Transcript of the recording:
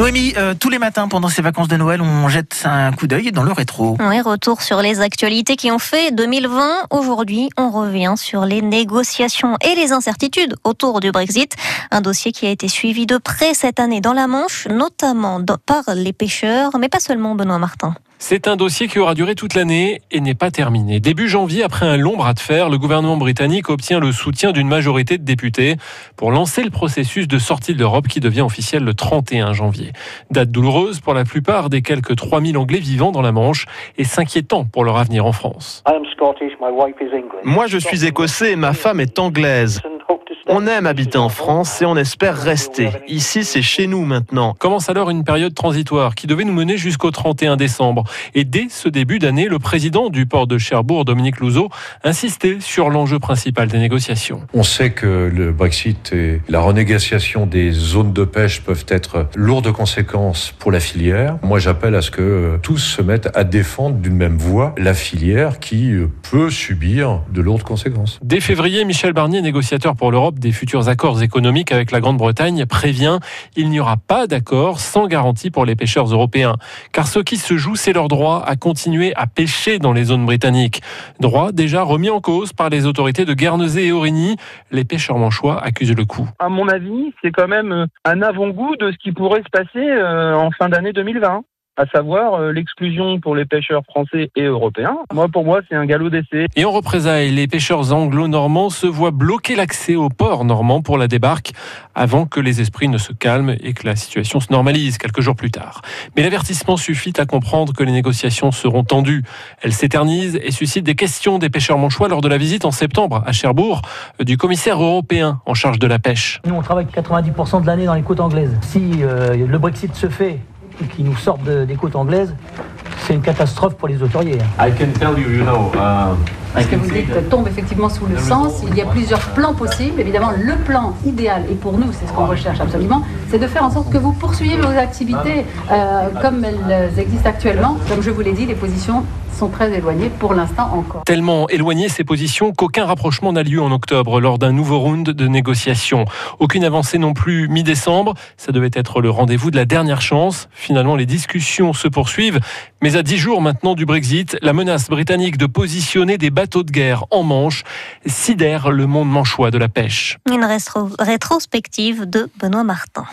Noémie, euh, tous les matins pendant ces vacances de Noël, on jette un coup d'œil dans le rétro. Oui, retour sur les actualités qui ont fait 2020. Aujourd'hui, on revient sur les négociations et les incertitudes autour du Brexit. Un dossier qui a été suivi de près cette année dans la Manche, notamment par les pêcheurs, mais pas seulement Benoît Martin. C'est un dossier qui aura duré toute l'année et n'est pas terminé. Début janvier, après un long bras de fer, le gouvernement britannique obtient le soutien d'une majorité de députés pour lancer le processus de sortie de l'Europe qui devient officiel le 31 janvier. Date douloureuse pour la plupart des quelques 3000 Anglais vivant dans la Manche et s'inquiétant pour leur avenir en France. Moi, je suis écossais et ma femme est anglaise. On aime habiter en France et on espère rester. Ici, c'est chez nous maintenant. Commence alors une période transitoire qui devait nous mener jusqu'au 31 décembre. Et dès ce début d'année, le président du port de Cherbourg, Dominique Louzeau, insistait sur l'enjeu principal des négociations. On sait que le Brexit et la renégociation des zones de pêche peuvent être lourdes conséquences pour la filière. Moi, j'appelle à ce que tous se mettent à défendre d'une même voix la filière qui peut subir de lourdes conséquences. Dès février, Michel Barnier, négociateur pour l'Europe, des futurs accords économiques avec la Grande-Bretagne prévient il n'y aura pas d'accord sans garantie pour les pêcheurs européens. Car ce qui se joue, c'est leur droit à continuer à pêcher dans les zones britanniques. Droit déjà remis en cause par les autorités de Guernesey et Aurigny. Les pêcheurs manchois accusent le coup. À mon avis, c'est quand même un avant-goût de ce qui pourrait se passer euh, en fin d'année 2020 à savoir euh, l'exclusion pour les pêcheurs français et européens. Moi, pour moi, c'est un galop d'essai. Et en représailles, les pêcheurs anglo-normands se voient bloquer l'accès au port normand pour la débarque avant que les esprits ne se calment et que la situation se normalise quelques jours plus tard. Mais l'avertissement suffit à comprendre que les négociations seront tendues. Elles s'éternisent et suscitent des questions des pêcheurs manchois lors de la visite en septembre à Cherbourg du commissaire européen en charge de la pêche. Nous, on travaille 90% de l'année dans les côtes anglaises. Si euh, le Brexit se fait qui nous sortent des côtes anglaises, c'est une catastrophe pour les autoriers. I can tell you, you know, uh, ce que vous dites tombe effectivement sous le sens. Il y a plusieurs plans possibles. Évidemment, le plan idéal, et pour nous, c'est ce qu'on recherche absolument, c'est de faire en sorte que vous poursuiviez vos activités euh, comme elles existent actuellement. Comme je vous l'ai dit, les positions sont très éloignées pour l'instant encore. Tellement éloignées ces positions qu'aucun rapprochement n'a lieu en octobre lors d'un nouveau round de négociations. Aucune avancée non plus mi-décembre. Ça devait être le rendez-vous de la dernière chance. Finalement, les discussions se poursuivent. Mais à dix jours maintenant du Brexit, la menace britannique de positionner des bateaux de guerre en Manche sidère le monde manchois de la pêche. Une rétrospective de Benoît Martin.